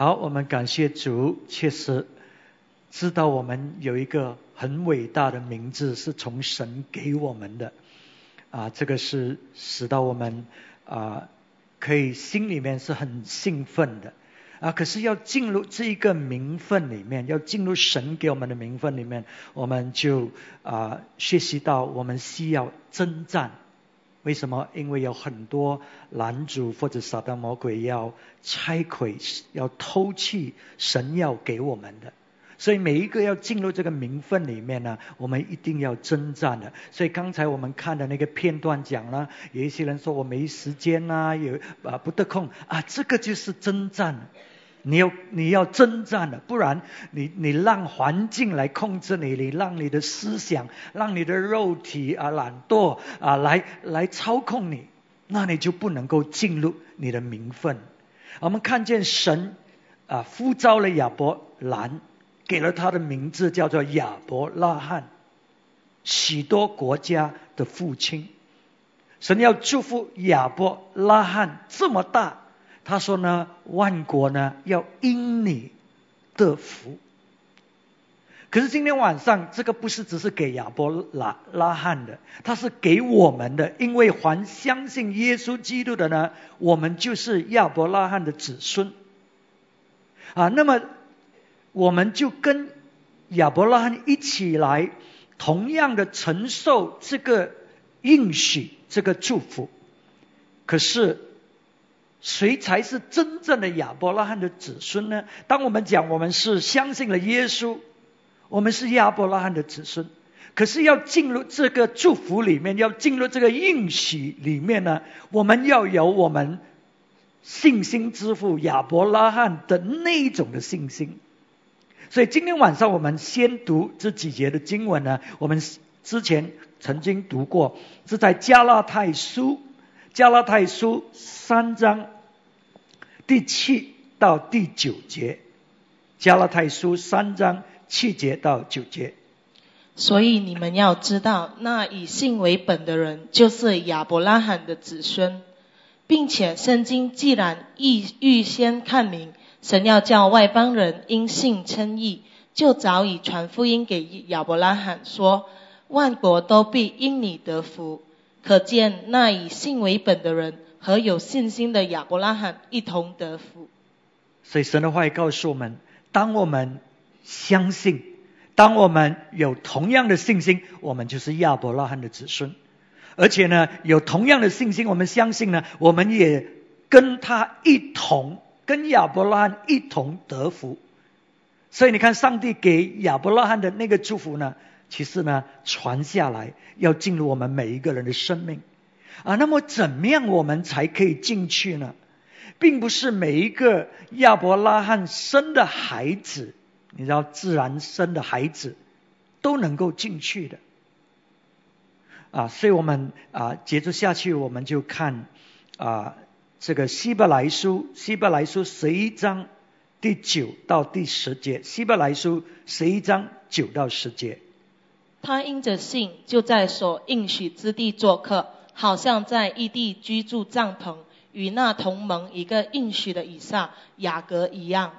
好，我们感谢主，确实知道我们有一个很伟大的名字是从神给我们的啊，这个是使到我们啊可以心里面是很兴奋的啊。可是要进入这一个名分里面，要进入神给我们的名分里面，我们就啊学习到我们需要征战。为什么？因为有很多男主或者撒旦魔鬼要拆毁、要偷去神要给我们的，所以每一个要进入这个名分里面呢，我们一定要征战的。所以刚才我们看的那个片段讲了，有一些人说我没时间啊，有啊不得空啊，这个就是征战。你要你要征战的，不然你你让环境来控制你，你让你的思想，让你的肉体啊懒惰啊来来操控你，那你就不能够进入你的名分。我们看见神啊呼召了亚伯兰，给了他的名字叫做亚伯拉罕，许多国家的父亲。神要祝福亚伯拉罕这么大。他说呢，万国呢要因你得福。可是今天晚上这个不是只是给亚伯拉拉罕的，他是给我们的，因为还相信耶稣基督的呢，我们就是亚伯拉罕的子孙。啊，那么我们就跟亚伯拉罕一起来，同样的承受这个应许，这个祝福。可是。谁才是真正的亚伯拉罕的子孙呢？当我们讲我们是相信了耶稣，我们是亚伯拉罕的子孙，可是要进入这个祝福里面，要进入这个应许里面呢，我们要有我们信心之父亚伯拉罕的那一种的信心。所以今天晚上我们先读这几节的经文呢，我们之前曾经读过，是在加拉太书。加拉太书三章第七到第九节，加拉太书三章七节到九节。所以你们要知道，那以信为本的人，就是亚伯拉罕的子孙，并且圣经既然预预先看明，神要叫外邦人因信称义，就早已传福音给亚伯拉罕，说万国都必因你得福。可见那以信为本的人和有信心的亚伯拉罕一同得福。所以神的话也告诉我们：当我们相信，当我们有同样的信心，我们就是亚伯拉罕的子孙。而且呢，有同样的信心，我们相信呢，我们也跟他一同，跟亚伯拉罕一同得福。所以你看，上帝给亚伯拉罕的那个祝福呢？其实呢，传下来要进入我们每一个人的生命啊。那么怎么样我们才可以进去呢？并不是每一个亚伯拉罕生的孩子，你知道自然生的孩子都能够进去的啊。所以我们啊，接着下去我们就看啊这个希伯来书，希伯来书十一章第九到第十节，希伯来书十一章九到十节。他因着信，就在所应许之地做客，好像在异地居住帐篷，与那同盟一个应许的以撒、雅各一样。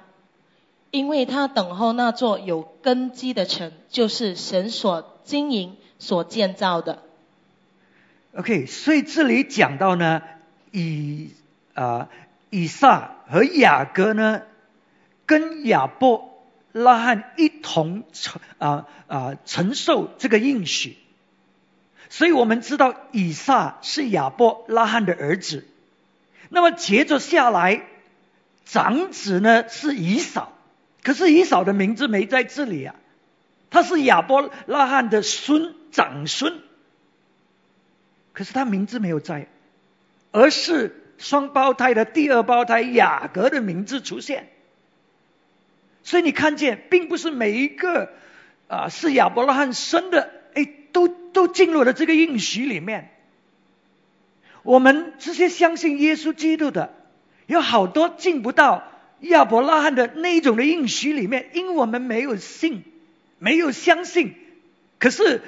因为他等候那座有根基的城，就是神所经营、所建造的。OK，所以这里讲到呢，以啊以撒和雅各呢，跟亚伯。拉罕一同承啊啊承受这个应许，所以我们知道以撒是亚伯拉罕的儿子。那么接着下来，长子呢是以扫，可是以扫的名字没在这里啊，他是亚伯拉罕的孙长孙，可是他名字没有在，而是双胞胎的第二胞胎雅各的名字出现。所以你看见，并不是每一个啊是亚伯拉罕生的，哎，都都进入了这个应许里面。我们这些相信耶稣基督的，有好多进不到亚伯拉罕的那一种的应许里面，因为我们没有信，没有相信。可是，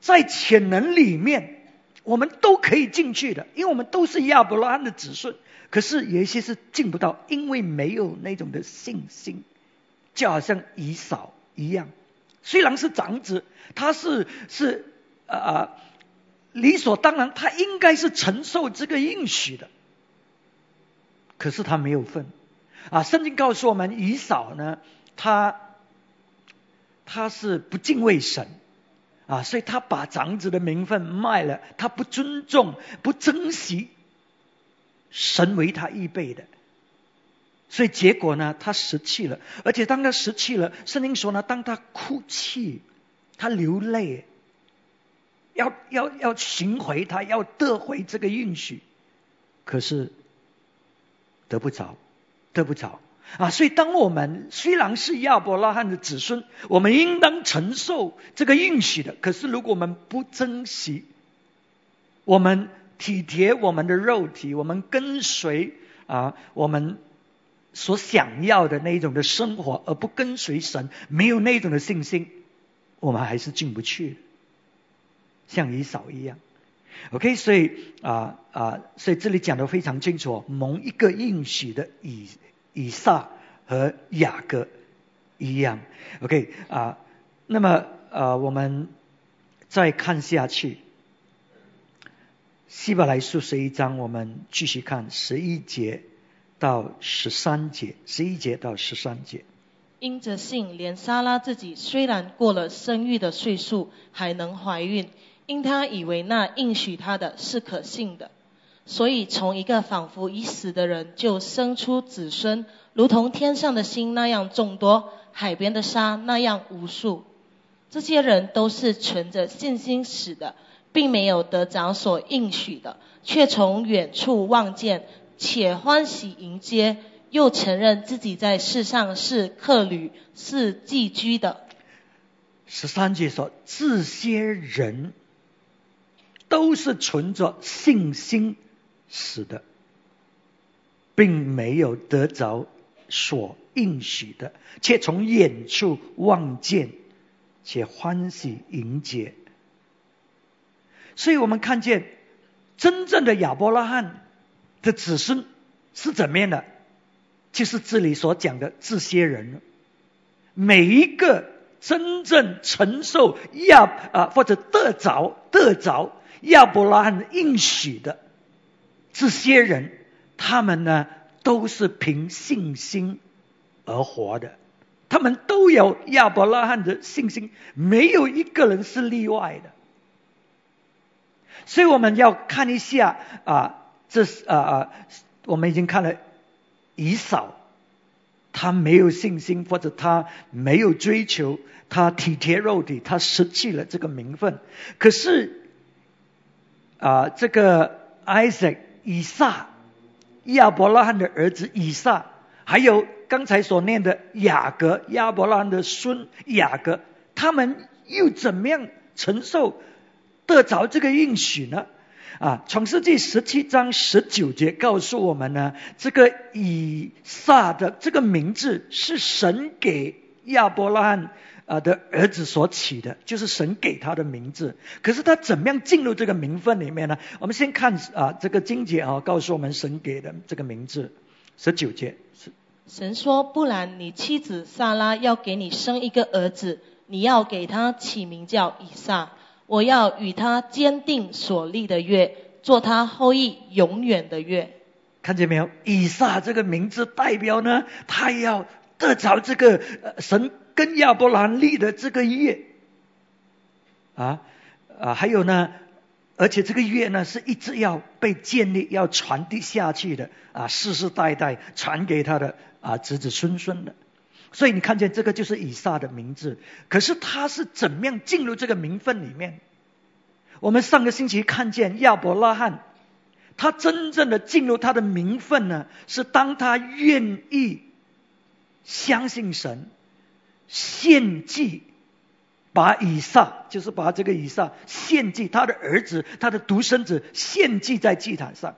在潜能里面，我们都可以进去的，因为我们都是亚伯拉罕的子孙。可是有一些是进不到，因为没有那种的信心，就好像以扫一样，虽然是长子，他是是啊理所当然，他应该是承受这个应许的，可是他没有份啊。圣经告诉我们，以扫呢，他他是不敬畏神。啊，所以他把长子的名分卖了，他不尊重、不珍惜神为他预备的，所以结果呢，他失去了。而且当他失去了，圣经说呢，当他哭泣，他流泪，要要要寻回他，要得回这个应许，可是得不着，得不着。啊，所以当我们虽然是亚伯拉罕的子孙，我们应当承受这个应许的。可是如果我们不珍惜，我们体贴我们的肉体，我们跟随啊，我们所想要的那一种的生活，而不跟随神，没有那一种的信心，我们还是进不去。像以扫一样，OK，所以啊啊，所以这里讲的非常清楚，蒙一个应许的以。以撒和雅各一样，OK 啊，那么呃，我们再看下去，希伯来书十一章，我们继续看十一节到十三节，十一节到十三节。因着信，连莎拉自己虽然过了生育的岁数，还能怀孕，因他以为那应许他的是可信的。所以，从一个仿佛已死的人就生出子孙，如同天上的星那样众多，海边的沙那样无数。这些人都是存着信心死的，并没有得着所应许的，却从远处望见，且欢喜迎接，又承认自己在世上是客旅，是寄居的。十三节说，这些人都是存着信心。死的，并没有得着所应许的，却从远处望见，且欢喜迎接。所以我们看见真正的亚伯拉罕的子孙是怎么样的？就是这里所讲的这些人，每一个真正承受亚啊或者得着得着亚伯拉罕应许的。这些人，他们呢都是凭信心而活的，他们都有亚伯拉罕的信心，没有一个人是例外的。所以我们要看一下啊，这是啊啊，我们已经看了以扫，他没有信心，或者他没有追求，他体贴肉体，他失去了这个名分。可是啊，这个 Isaac。以撒，亚伯拉罕的儿子以撒，还有刚才所念的雅各，亚伯拉罕的孙雅各，他们又怎么样承受得着这个应许呢？啊，创世纪十七章十九节告诉我们呢，这个以撒的这个名字是神给亚伯拉罕。啊的儿子所起的，就是神给他的名字。可是他怎么样进入这个名分里面呢？我们先看啊，这个经节啊，告诉我们神给的这个名字，十九节是。神说：“不然，你妻子萨拉要给你生一个儿子，你要给他起名叫以撒。我要与他坚定所立的约，做他后裔永远的约。”看见没有？以撒这个名字代表呢，他要得着这个神。跟亚伯兰立的这个约啊啊，还有呢，而且这个约呢是一直要被建立、要传递下去的啊，世世代代传给他的啊子子孙孙的。所以你看见这个就是以撒的名字，可是他是怎么样进入这个名分里面？我们上个星期看见亚伯拉罕，他真正的进入他的名分呢，是当他愿意相信神。献祭，把以撒，就是把这个以撒献祭，他的儿子，他的独生子献祭在祭坛上，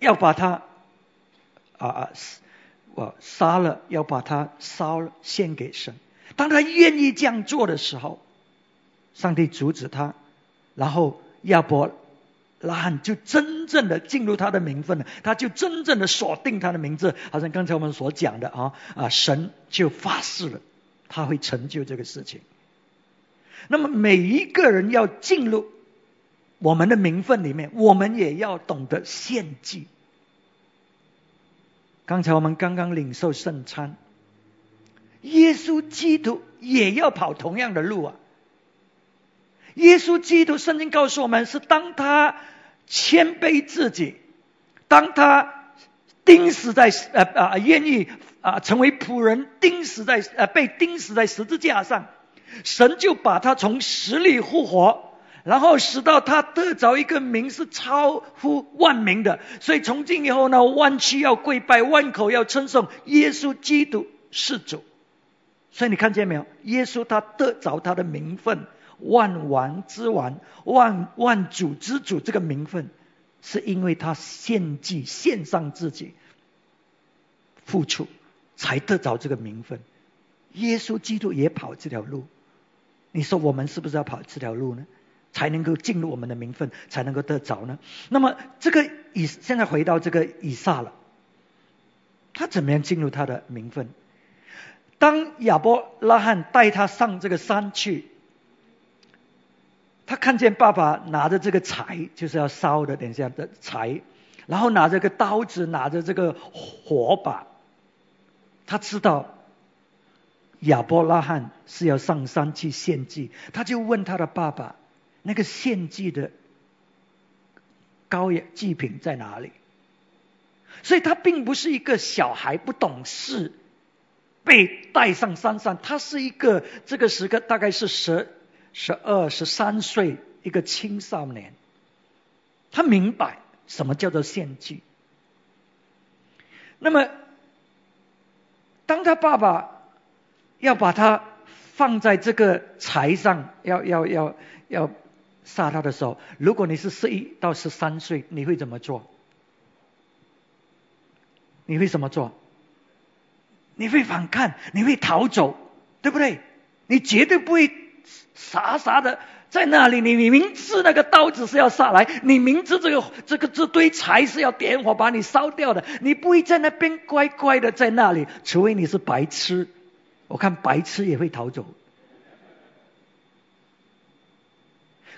要把他啊啊，我杀了，要把他烧了，献给神。当他愿意这样做的时候，上帝阻止他，然后亚伯拉罕就真正的进入他的名分了，他就真正的锁定他的名字，好像刚才我们所讲的啊啊，神就发誓了，他会成就这个事情。那么每一个人要进入我们的名分里面，我们也要懂得献祭。刚才我们刚刚领受圣餐，耶稣基督也要跑同样的路啊！耶稣基督圣经告诉我们，是当他谦卑自己，当他钉死在呃啊愿意啊成为仆人，钉死在呃被钉死在十字架上。神就把他从死里复活，然后使到他得着一个名是超乎万名的。所以从今以后呢，万区要跪拜，万口要称颂耶稣基督是主。所以你看见没有？耶稣他得着他的名分，万王之王，万万主之主这个名分，是因为他献祭献上自己，付出才得着这个名分。耶稣基督也跑这条路。你说我们是不是要跑这条路呢？才能够进入我们的名分，才能够得着呢？那么这个以现在回到这个以撒了，他怎么样进入他的名分？当亚伯拉罕带他上这个山去，他看见爸爸拿着这个柴，就是要烧的，等一下的柴，然后拿着个刀子，拿着这个火把，他知道。亚伯拉罕是要上山去献祭，他就问他的爸爸：“那个献祭的羔羊祭品在哪里？”所以他并不是一个小孩不懂事被带上山上，他是一个这个时刻大概是十十二十三岁一个青少年，他明白什么叫做献祭。那么当他爸爸。要把他放在这个柴上，要要要要杀他的时候，如果你是十一到十三岁，你会怎么做？你会怎么做？你会反抗，你会逃走，对不对？你绝对不会傻傻的在那里。你明知那个刀子是要杀来，你明知这个这个这堆柴是要点火把你烧掉的，你不会在那边乖乖的在那里，除非你是白痴。我看白痴也会逃走，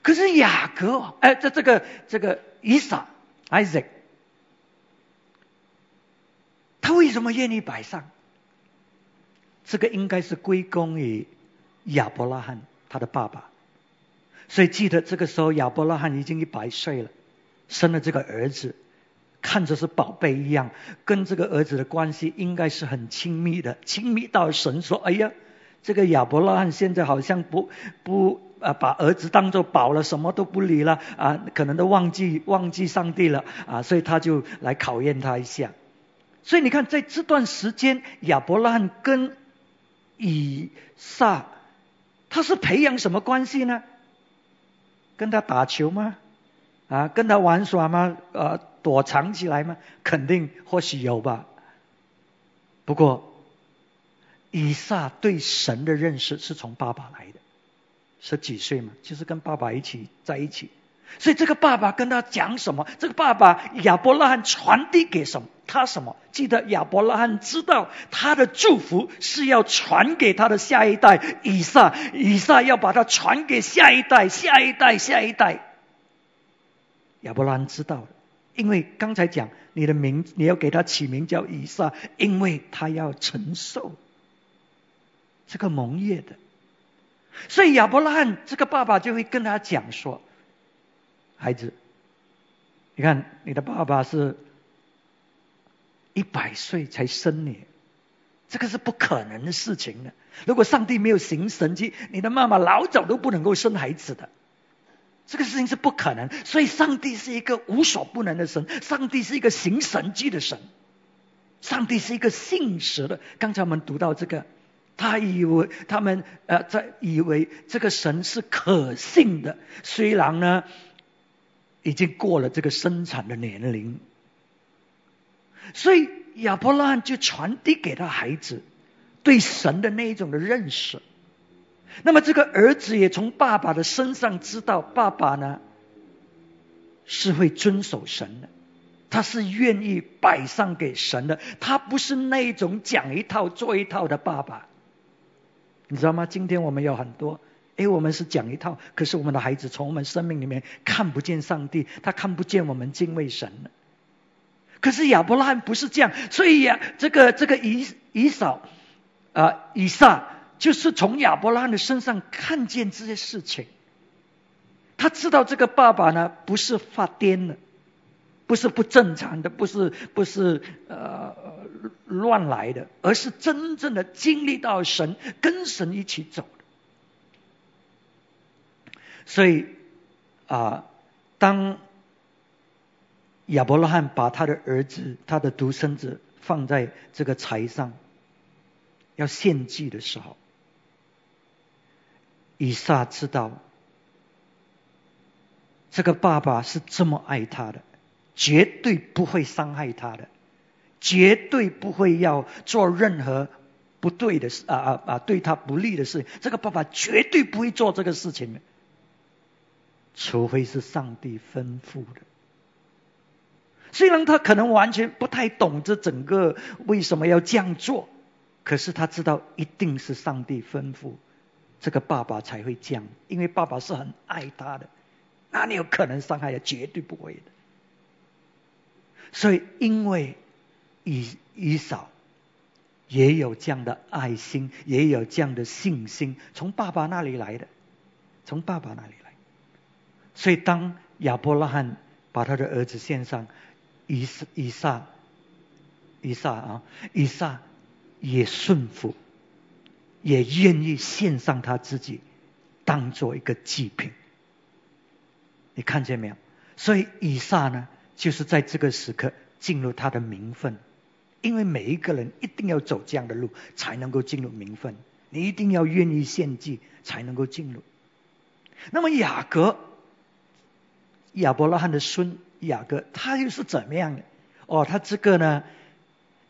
可是雅各，哎，这这个这个以撒，Isaac，他为什么愿意摆上？这个应该是归功于亚伯拉罕他的爸爸。所以记得这个时候亚伯拉罕已经一百岁了，生了这个儿子。看着是宝贝一样，跟这个儿子的关系应该是很亲密的，亲密到神说：“哎呀，这个亚伯拉罕现在好像不不啊，把儿子当做宝了，什么都不理了啊，可能都忘记忘记上帝了啊，所以他就来考验他一下。所以你看，在这段时间，亚伯拉罕跟以撒，他是培养什么关系呢？跟他打球吗？啊，跟他玩耍吗？呃。躲藏起来吗？肯定或许有吧。不过，以撒对神的认识是从爸爸来的，十几岁嘛，就是跟爸爸一起在一起。所以这个爸爸跟他讲什么？这个爸爸亚伯拉罕传递给什么？他什么？记得亚伯拉罕知道他的祝福是要传给他的下一代以撒，以撒要把它传给下一代、下一代、下一代。亚伯拉罕知道。因为刚才讲你的名，你要给他起名叫以撒，因为他要承受这个蒙业的，所以亚伯拉罕这个爸爸就会跟他讲说：“孩子，你看你的爸爸是一百岁才生你，这个是不可能的事情的。如果上帝没有行神迹，你的妈妈老早都不能够生孩子的。”这个事情是不可能，所以上帝是一个无所不能的神，上帝是一个行神迹的神，上帝是一个信实的。刚才我们读到这个，他以为他们呃在以为这个神是可信的，虽然呢已经过了这个生产的年龄，所以亚伯拉罕就传递给他孩子对神的那一种的认识。那么这个儿子也从爸爸的身上知道，爸爸呢是会遵守神的，他是愿意摆上给神的，他不是那种讲一套做一套的爸爸。你知道吗？今天我们有很多，哎，我们是讲一套，可是我们的孩子从我们生命里面看不见上帝，他看不见我们敬畏神。可是亚伯拉罕不是这样，所以呀，这个这个以以扫啊以撒，就是从亚伯拉罕的身上看见这些事情。他知道这个爸爸呢，不是发癫的，不是不正常的，不是不是呃乱来的，而是真正的经历到神，跟神一起走的。所以啊，当亚伯拉罕把他的儿子，他的独生子放在这个柴上，要献祭的时候，以撒知道。这个爸爸是这么爱他的，绝对不会伤害他的，绝对不会要做任何不对的事啊啊啊，对他不利的事。这个爸爸绝对不会做这个事情的，除非是上帝吩咐的。虽然他可能完全不太懂这整个为什么要这样做，可是他知道一定是上帝吩咐，这个爸爸才会这样，因为爸爸是很爱他的。哪里有可能伤害的？绝对不会的。所以，因为以以扫也有这样的爱心，也有这样的信心，从爸爸那里来的，从爸爸那里来。所以，当亚伯拉罕把他的儿子献上，以以撒，以撒啊，以撒也顺服，也愿意献上他自己，当做一个祭品。你看见没有？所以以撒呢，就是在这个时刻进入他的名分，因为每一个人一定要走这样的路，才能够进入名分。你一定要愿意献祭，才能够进入。那么雅各，亚伯拉罕的孙雅各，他又是怎么样的？哦，他这个呢，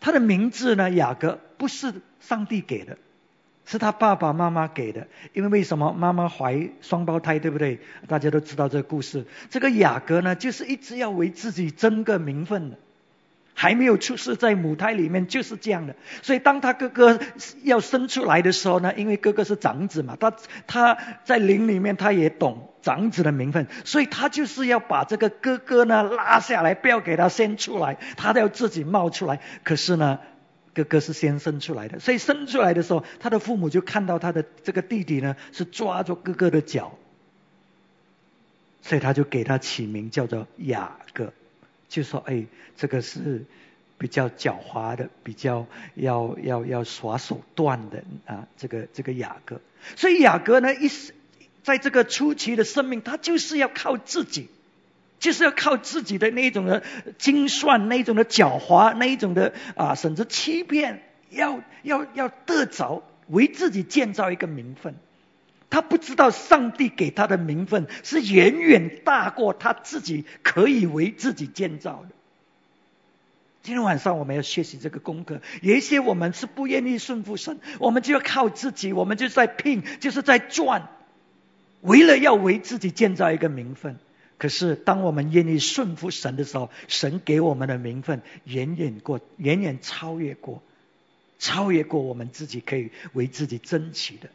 他的名字呢，雅各不是上帝给的。是他爸爸妈妈给的，因为为什么妈妈怀双胞胎，对不对？大家都知道这个故事。这个雅各呢，就是一直要为自己争个名分的，还没有出世在母胎里面就是这样的。所以当他哥哥要生出来的时候呢，因为哥哥是长子嘛，他他在灵里面他也懂长子的名分，所以他就是要把这个哥哥呢拉下来，不要给他生出来，他都要自己冒出来。可是呢？哥哥是先生出来的，所以生出来的时候，他的父母就看到他的这个弟弟呢是抓住哥哥的脚，所以他就给他起名叫做雅各，就说：“哎，这个是比较狡猾的，比较要要要耍手段的啊，这个这个雅各。”所以雅各呢，一在这个初期的生命，他就是要靠自己。就是要靠自己的那一种的精算，那一种的狡猾，那一种的啊，甚至欺骗，要要要得着，为自己建造一个名分。他不知道上帝给他的名分是远远大过他自己可以为自己建造的。今天晚上我们要学习这个功课。有一些我们是不愿意顺服神，我们就要靠自己，我们就在拼，就是在赚，为了要为自己建造一个名分。可是，当我们愿意顺服神的时候，神给我们的名分远远过、远远超越过、超越过我们自己可以为自己争取的。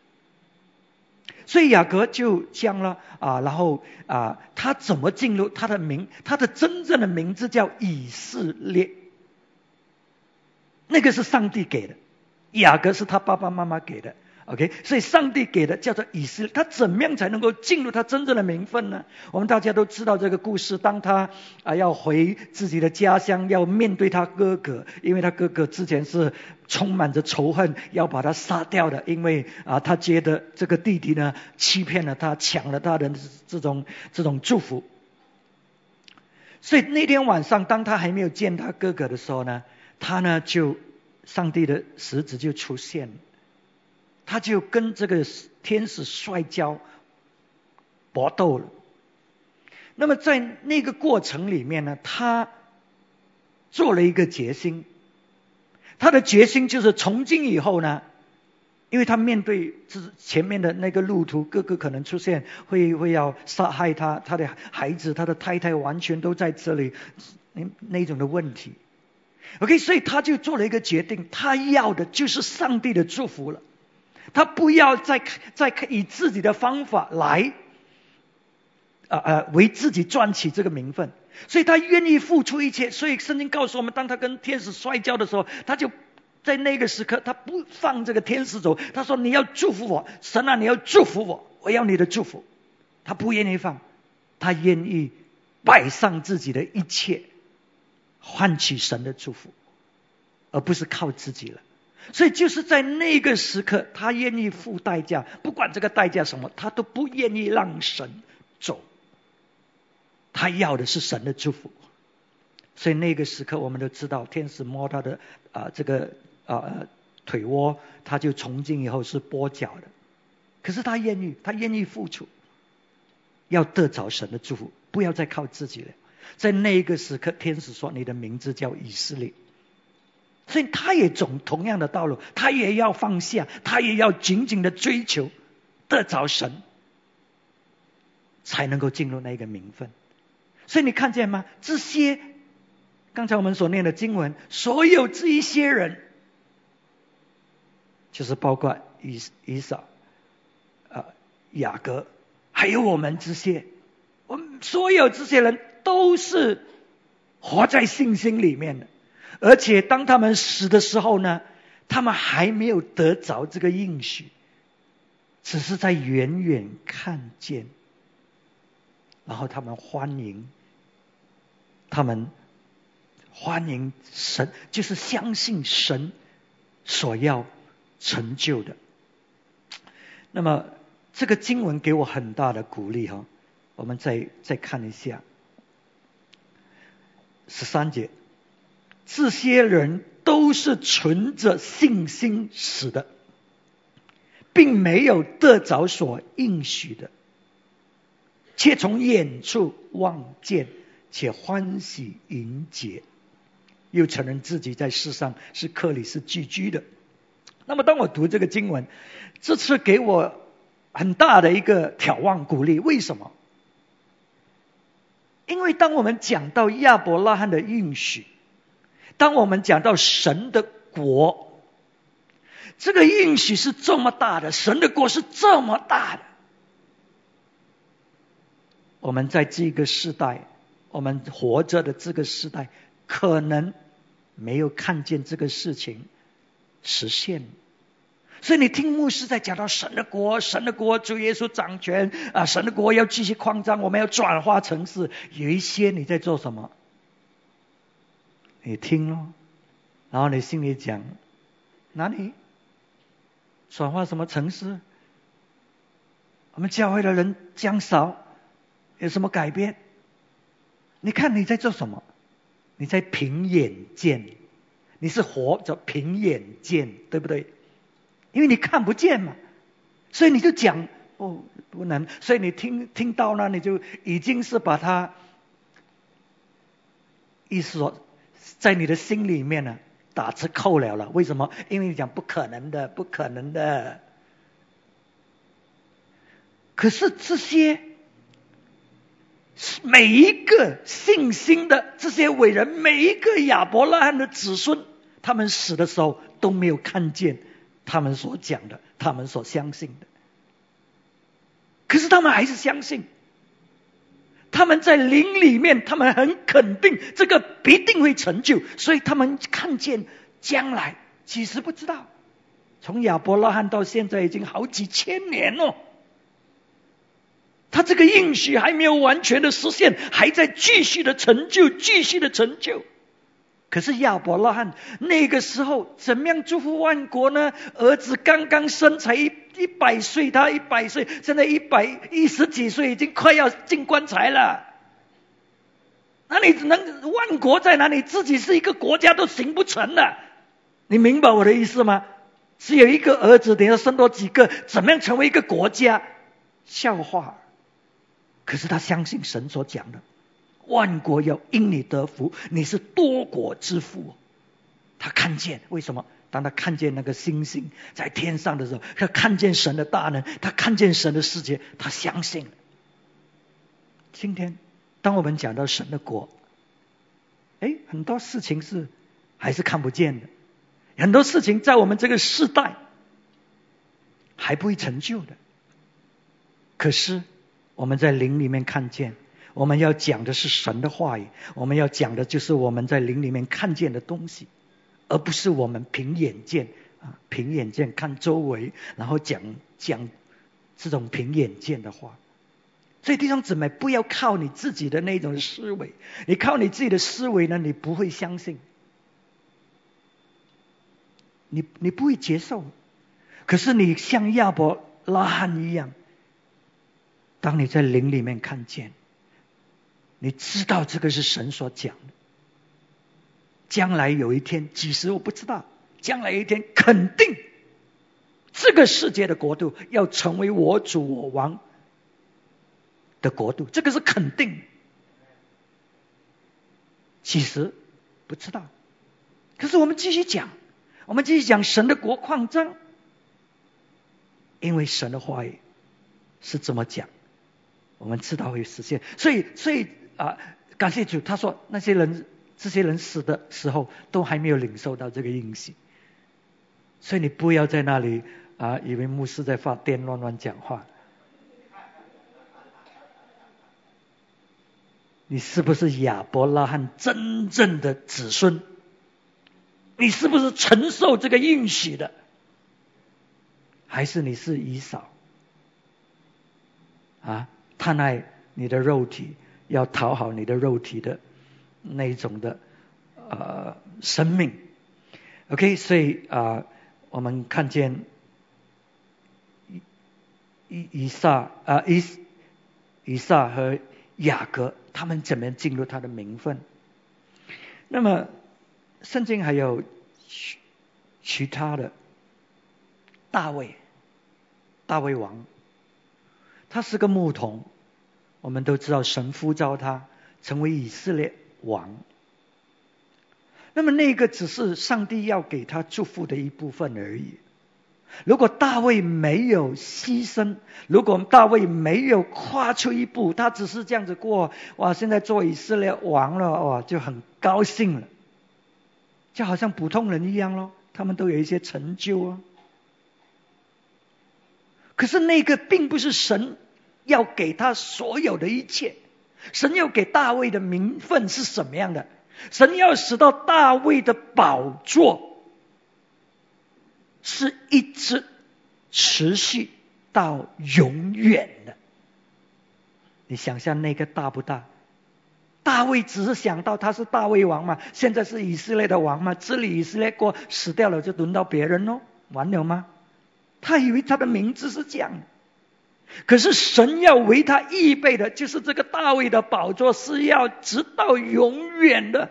所以雅各就将了啊，然后啊，他怎么进入他的名？他的真正的名字叫以色列，那个是上帝给的，雅各是他爸爸妈妈给的。OK，所以上帝给的叫做以色列，他怎么样才能够进入他真正的名分呢？我们大家都知道这个故事，当他啊要回自己的家乡，要面对他哥哥，因为他哥哥之前是充满着仇恨，要把他杀掉的，因为啊他觉得这个弟弟呢欺骗了他，抢了他的这种这种祝福。所以那天晚上，当他还没有见他哥哥的时候呢，他呢就上帝的使者就出现了。他就跟这个天使摔跤搏斗了。那么在那个过程里面呢，他做了一个决心。他的决心就是从今以后呢，因为他面对之前面的那个路途，各个可能出现会会要杀害他，他的孩子、他的太太完全都在这里，那那种的问题。OK，所以他就做了一个决定，他要的就是上帝的祝福了，他不要再再以自己的方法来，呃呃为自己赚取这个名分，所以他愿意付出一切。所以圣经告诉我们，当他跟天使摔跤的时候，他就。在那个时刻，他不放这个天使走。他说：“你要祝福我，神啊，你要祝福我，我要你的祝福。”他不愿意放，他愿意摆上自己的一切，换取神的祝福，而不是靠自己了。所以就是在那个时刻，他愿意付代价，不管这个代价什么，他都不愿意让神走。他要的是神的祝福。所以那个时刻，我们都知道，天使摸他的啊这个。啊，腿窝，他就从今以后是跛脚的。可是他愿意，他愿意付出，要得着神的祝福，不要再靠自己了。在那个时刻，天使说：“你的名字叫以色列。”所以他也走同样的道路，他也要放下，他也要紧紧的追求得着神，才能够进入那个名分。所以你看见吗？这些刚才我们所念的经文，所有这一些人。就是包括以以撒、啊雅各，还有我们这些，我们所有这些人都是活在信心里面的。而且当他们死的时候呢，他们还没有得着这个应许，只是在远远看见，然后他们欢迎，他们欢迎神，就是相信神所要。成就的。那么这个经文给我很大的鼓励哈，我们再再看一下十三节，这些人都是存着信心死的，并没有得着所应许的，却从远处望见，且欢喜迎接，又承认自己在世上是克里斯寄居的。那么，当我读这个经文，这次给我很大的一个眺望鼓励。为什么？因为当我们讲到亚伯拉罕的应许，当我们讲到神的国，这个应许是这么大的，神的国是这么大的。我们在这个时代，我们活着的这个时代，可能没有看见这个事情。实现，所以你听牧师在讲到神的国，神的国主耶稣掌权啊，神的国要继续扩张，我们要转化城市。有一些你在做什么？你听咯，然后你心里讲，哪里转化什么城市？我们教会的人将少，有什么改变？你看你在做什么？你在凭眼见。你是活着凭眼见，对不对？因为你看不见嘛，所以你就讲哦不能，所以你听听到呢，你就已经是把它意思说在你的心里面呢打折扣了了。为什么？因为你讲不可能的，不可能的。可是这些。每一个信心的这些伟人，每一个亚伯拉罕的子孙，他们死的时候都没有看见他们所讲的，他们所相信的。可是他们还是相信，他们在灵里面，他们很肯定这个必定会成就，所以他们看见将来，其实不知道，从亚伯拉罕到现在已经好几千年了。他这个应许还没有完全的实现，还在继续的成就，继续的成就。可是亚伯拉罕那个时候怎么样祝福万国呢？儿子刚刚生，才一一百岁，他一百岁，现在一百一十几岁，已经快要进棺材了。那你能万国在哪里？自己是一个国家都行不成了。你明白我的意思吗？只有一个儿子，等下生多几个，怎么样成为一个国家？笑话。可是他相信神所讲的，万国要因你得福，你是多国之父。他看见为什么当他看见那个星星在天上的时候，他看见神的大能，他看见神的世界，他相信了。今天，当我们讲到神的国，哎，很多事情是还是看不见的，很多事情在我们这个时代还不会成就的。可是我们在灵里面看见，我们要讲的是神的话语，我们要讲的就是我们在灵里面看见的东西。而不是我们凭眼见啊，凭眼见看周围，然后讲讲这种凭眼见的话。所以弟兄姊妹，不要靠你自己的那种思维，你靠你自己的思维呢，你不会相信，你你不会接受。可是你像亚伯拉罕一样，当你在灵里面看见，你知道这个是神所讲的。将来有一天，几时我不知道。将来一天，肯定这个世界的国度要成为我主我王的国度，这个是肯定。其实不知道，可是我们继续讲，我们继续讲神的国扩张，因为神的话语是这么讲，我们知道会实现。所以，所以啊，感谢主，他说那些人。这些人死的时候都还没有领受到这个应许，所以你不要在那里啊，以为牧师在发癫乱乱讲话。你是不是亚伯拉罕真正的子孙？你是不是承受这个应许的？还是你是以扫？啊，贪爱你的肉体，要讨好你的肉体的。那一种的呃生命，OK，所以啊，我们看见以以以撒啊以以撒和雅各他们怎么样进入他的名分？那么圣经还有其其他的大卫大卫王，他是个牧童，我们都知道神呼召他成为以色列。王，那么那个只是上帝要给他祝福的一部分而已。如果大卫没有牺牲，如果大卫没有跨出一步，他只是这样子过，哇！现在做以色列王了，哇，就很高兴了，就好像普通人一样咯，他们都有一些成就啊。可是那个并不是神要给他所有的一切。神要给大卫的名分是什么样的？神要使到大卫的宝座是一直持续到永远的。你想象那个大不大？大卫只是想到他是大卫王嘛，现在是以色列的王嘛，治理以色列国死掉了就轮到别人喽，完了吗？他以为他的名字是这样。可是神要为他预备的，就是这个大卫的宝座，是要直到永远的，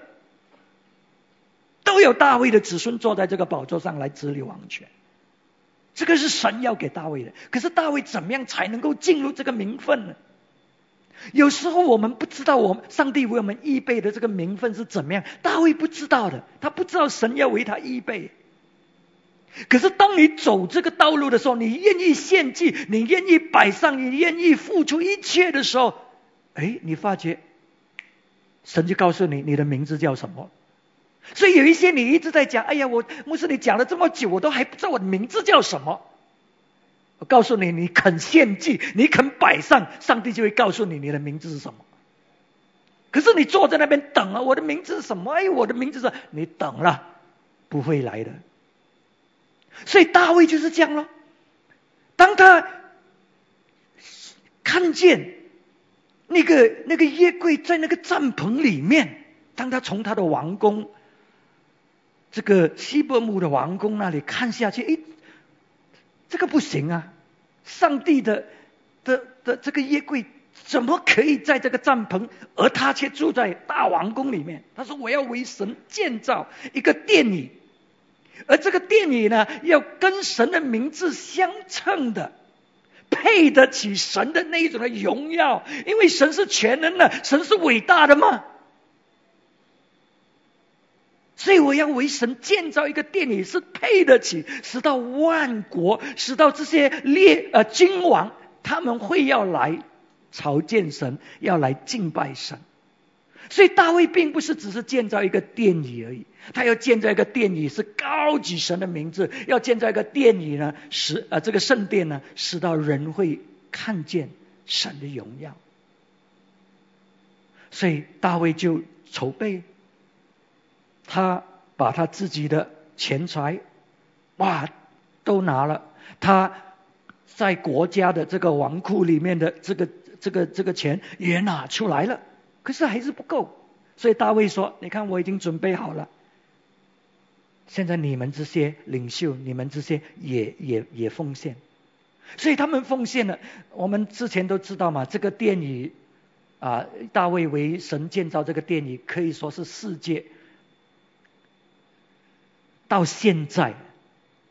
都有大卫的子孙坐在这个宝座上来治理王权。这个是神要给大卫的。可是大卫怎么样才能够进入这个名分呢？有时候我们不知道，我们上帝为我们预备的这个名分是怎么样。大卫不知道的，他不知道神要为他预备。可是，当你走这个道路的时候，你愿意献祭，你愿意摆上，你愿意付出一切的时候，哎，你发觉神就告诉你，你的名字叫什么？所以有一些你一直在讲，哎呀，我牧师，你讲了这么久，我都还不知道我的名字叫什么。我告诉你，你肯献祭，你肯摆上，上帝就会告诉你你的名字是什么。可是你坐在那边等啊，我的名字是什么？哎，我的名字是，你等了，不会来的。所以大卫就是这样了。当他看见那个那个约柜在那个帐篷里面，当他从他的王宫，这个西伯母的王宫那里看下去，哎，这个不行啊！上帝的的的这个约柜怎么可以在这个帐篷，而他却住在大王宫里面？他说：“我要为神建造一个殿宇。”而这个殿宇呢，要跟神的名字相称的，配得起神的那一种的荣耀，因为神是全能的，神是伟大的嘛。所以我要为神建造一个殿宇，是配得起，使到万国，使到这些列呃君王，他们会要来朝见神，要来敬拜神。所以大卫并不是只是建造一个殿宇而已，他要建造一个殿宇，是高举神的名字，要建造一个殿宇呢，使呃这个圣殿呢，使到人会看见神的荣耀。所以大卫就筹备。他把他自己的钱财，哇，都拿了。他在国家的这个王库里面的这个这个这个钱也拿出来了，可是还是不够。所以大卫说：“你看，我已经准备好了。现在你们这些领袖，你们这些也也也奉献。所以他们奉献了。我们之前都知道嘛，这个殿宇啊，大卫为神建造这个殿宇，可以说是世界。”到现在，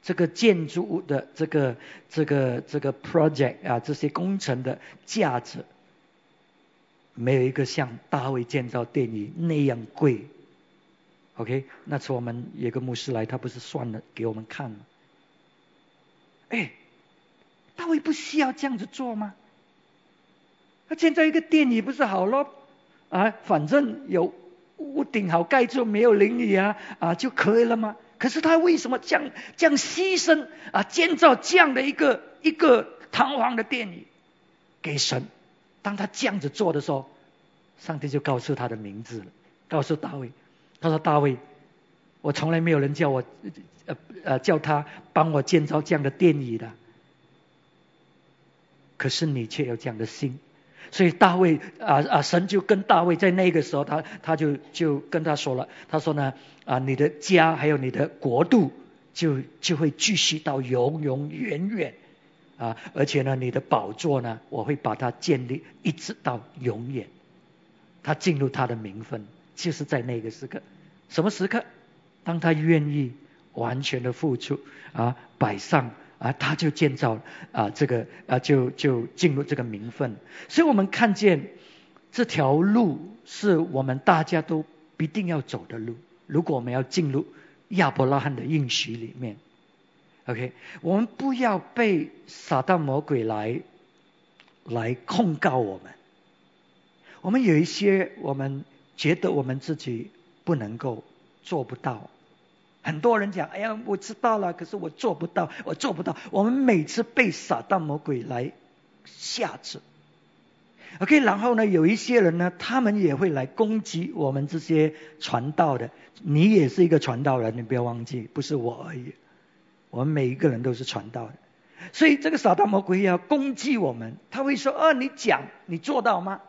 这个建筑物的这个这个这个 project 啊，这些工程的价值，没有一个像大卫建造殿宇那样贵。OK，那次我们有个牧师来，他不是算了给我们看吗？哎，大卫不需要这样子做吗？他建造一个殿宇不是好咯？啊，反正有屋顶好盖住，没有淋雨啊啊就可以了吗？可是他为什么这样这样牺牲啊？建造这样的一个一个堂皇的殿宇给神？当他这样子做的时候，上帝就告诉他的名字了，告诉大卫。他说：“大卫，我从来没有人叫我呃呃叫他帮我建造这样的殿宇的，可是你却有这样的心。”所以大卫啊啊，神就跟大卫在那个时候，他他就就跟他说了，他说呢啊，你的家还有你的国度就就会继续到永永远远啊，而且呢，你的宝座呢，我会把它建立一直到永远。他进入他的名分，就是在那个时刻，什么时刻？当他愿意完全的付出啊，摆上。啊，他就建造啊，这个啊，就就进入这个名分。所以我们看见这条路是我们大家都必定要走的路。如果我们要进入亚伯拉罕的应许里面，OK，我们不要被撒旦魔鬼来来控告我们。我们有一些我们觉得我们自己不能够做不到。很多人讲：“哎呀，我知道了，可是我做不到，我做不到。”我们每次被撒旦魔鬼来吓着，OK，然后呢，有一些人呢，他们也会来攻击我们这些传道的。你也是一个传道人，你不要忘记，不是我而已。我们每一个人都是传道的，所以这个撒旦魔鬼要攻击我们，他会说：“啊，你讲，你做到吗？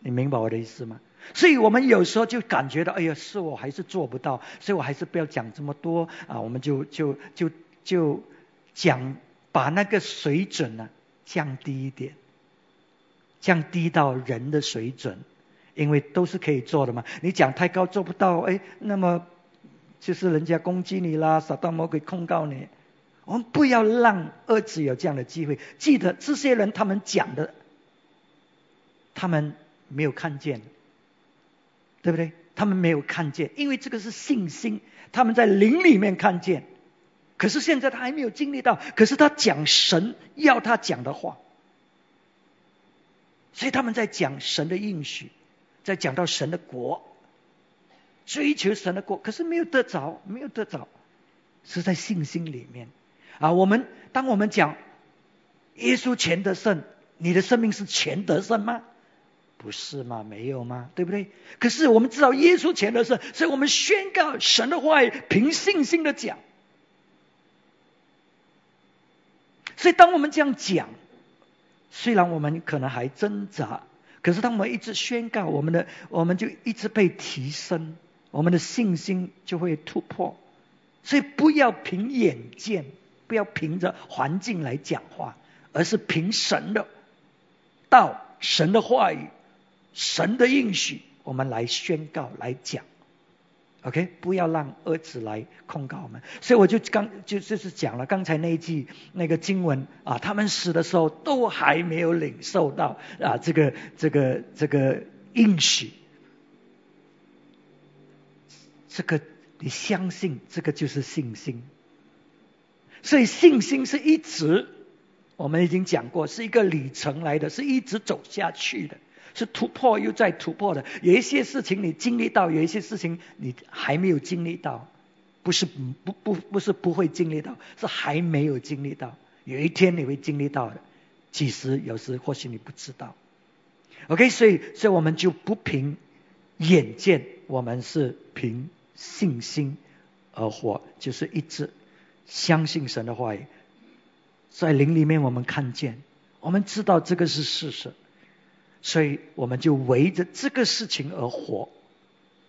你明白我的意思吗？”所以我们有时候就感觉到，哎呀，是我还是做不到，所以我还是不要讲这么多啊，我们就就就就讲把那个水准呢降低一点，降低到人的水准，因为都是可以做的嘛。你讲太高做不到，哎，那么就是人家攻击你啦，撒旦魔鬼控告你。我们不要让儿子有这样的机会。记得这些人他们讲的，他们没有看见。对不对？他们没有看见，因为这个是信心。他们在灵里面看见，可是现在他还没有经历到。可是他讲神要他讲的话，所以他们在讲神的应许，在讲到神的国，追求神的国，可是没有得着，没有得着，是在信心里面啊。我们当我们讲耶稣全得胜，你的生命是全得胜吗？不是吗？没有吗？对不对？可是我们知道耶稣前的事，所以我们宣告神的话，凭信心的讲。所以当我们这样讲，虽然我们可能还挣扎，可是当我们一直宣告，我们的我们就一直被提升，我们的信心就会突破。所以不要凭眼见，不要凭着环境来讲话，而是凭神的道、神的话语。神的应许，我们来宣告、来讲，OK，不要让儿子来控告我们。所以我就刚就就是讲了刚才那一句那个经文啊，他们死的时候都还没有领受到啊这个这个这个应许。这个你相信，这个就是信心。所以信心是一直，我们已经讲过，是一个里程来的，是一直走下去的，是突破又再突破的。有一些事情你经历到，有一些事情你还没有经历到，不是不不不是不会经历到，是还没有经历到。有一天你会经历到的，几时有时或许你不知道。OK，所以所以我们就不凭眼见，我们是凭信心而活，就是一直。相信神的话语，在灵里面我们看见，我们知道这个是事实，所以我们就围着这个事情而活，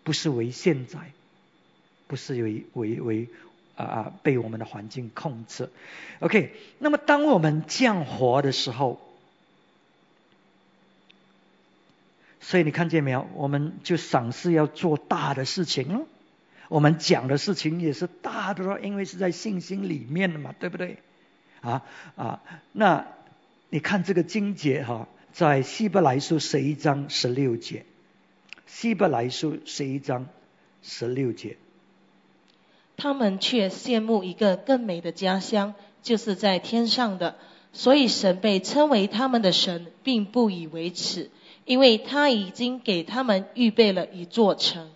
不是为现在，不是为为为啊啊被我们的环境控制。OK，那么当我们这样活的时候，所以你看见没有？我们就尝试要做大的事情。我们讲的事情也是大的，因为是在信心里面的嘛，对不对？啊啊，那你看这个经节哈，在希伯来书十一章十六节，希伯来书十一章十六节，他们却羡慕一个更美的家乡，就是在天上的，所以神被称为他们的神，并不以为耻，因为他已经给他们预备了一座城。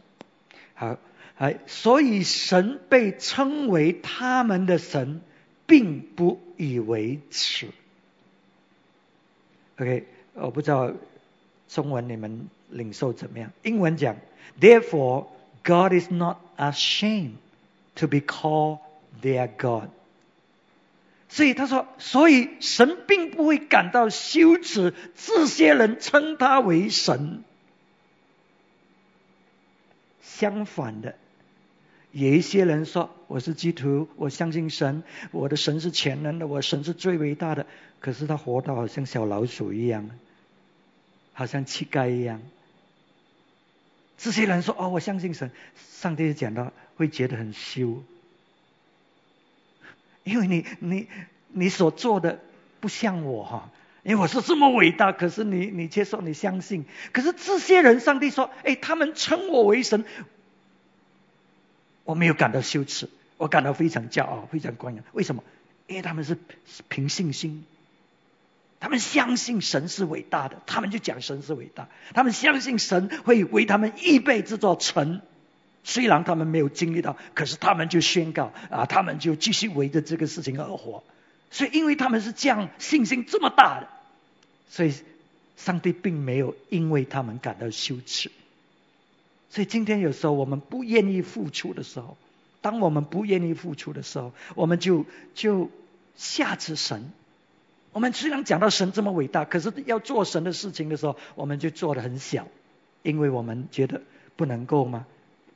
好。哎，所以神被称为他们的神，并不以为耻。OK，我不知道中文你们领受怎么样？英文讲，Therefore God is not ashamed to be called their God。所以他说，所以神并不会感到羞耻，这些人称他为神。相反的。有一些人说我是基督徒，我相信神，我的神是全能的，我神是最伟大的。可是他活到好像小老鼠一样，好像乞丐一样。这些人说哦，我相信神，上帝讲到会觉得很羞，因为你你你所做的不像我哈，因为我是这么伟大，可是你你接受你相信，可是这些人上帝说，哎，他们称我为神。我没有感到羞耻，我感到非常骄傲，非常光荣。为什么？因为他们是凭信心，他们相信神是伟大的，他们就讲神是伟大。他们相信神会为他们预备这座城，虽然他们没有经历到，可是他们就宣告啊，他们就继续围着这个事情而活。所以，因为他们是这样信心这么大的，所以上帝并没有因为他们感到羞耻。所以今天有时候我们不愿意付出的时候，当我们不愿意付出的时候，我们就就下次神。我们虽然讲到神这么伟大，可是要做神的事情的时候，我们就做的很小，因为我们觉得不能够吗？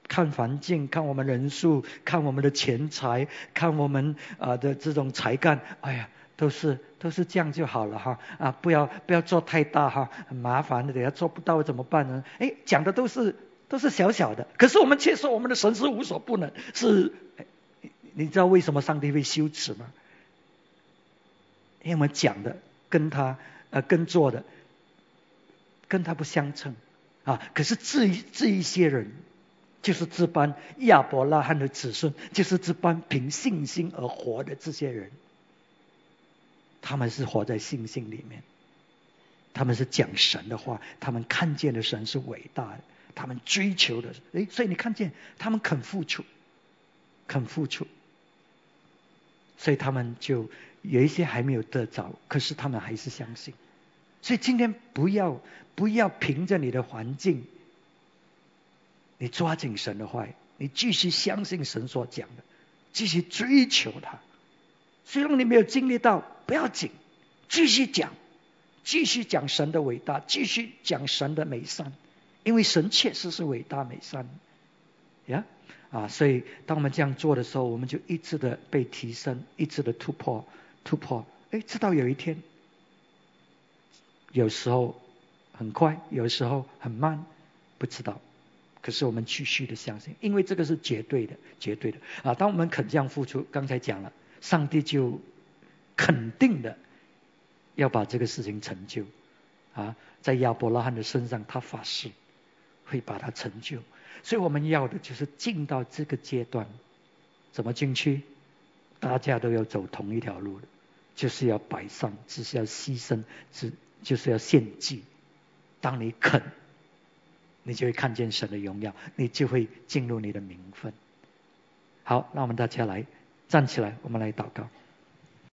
看环境，看我们人数，看我们的钱财，看我们啊的这种才干，哎呀，都是都是这样就好了哈啊！不要不要做太大哈，很麻烦的，等下做不到怎么办呢？哎，讲的都是。都是小小的，可是我们却说我们的神是无所不能。是，你知道为什么上帝会羞耻吗？因为我们讲的跟他呃跟做的跟他不相称啊。可是这一这一些人，就是这般亚伯拉罕的子孙，就是这般凭信心而活的这些人，他们是活在信心里面，他们是讲神的话，他们看见的神是伟大的。他们追求的，哎，所以你看见他们肯付出，肯付出，所以他们就有一些还没有得着，可是他们还是相信。所以今天不要不要凭着你的环境，你抓紧神的话，你继续相信神所讲的，继续追求他。虽然你没有经历到，不要紧，继续讲，继续讲神的伟大，继续讲神的美善。因为神确实是伟大美善，呀啊，所以当我们这样做的时候，我们就一直的被提升，一直的突破，突破。哎，直到有一天，有时候很快，有时候很慢，不知道。可是我们继续的相信，因为这个是绝对的，绝对的啊。当我们肯这样付出，刚才讲了，上帝就肯定的要把这个事情成就啊，在亚伯拉罕的身上，他发誓。会把它成就，所以我们要的就是进到这个阶段，怎么进去？大家都要走同一条路，就是要摆上，只是要牺牲，只就是要献祭。当你肯，你就会看见神的荣耀，你就会进入你的名分。好，那我们大家来站起来，我们来祷告。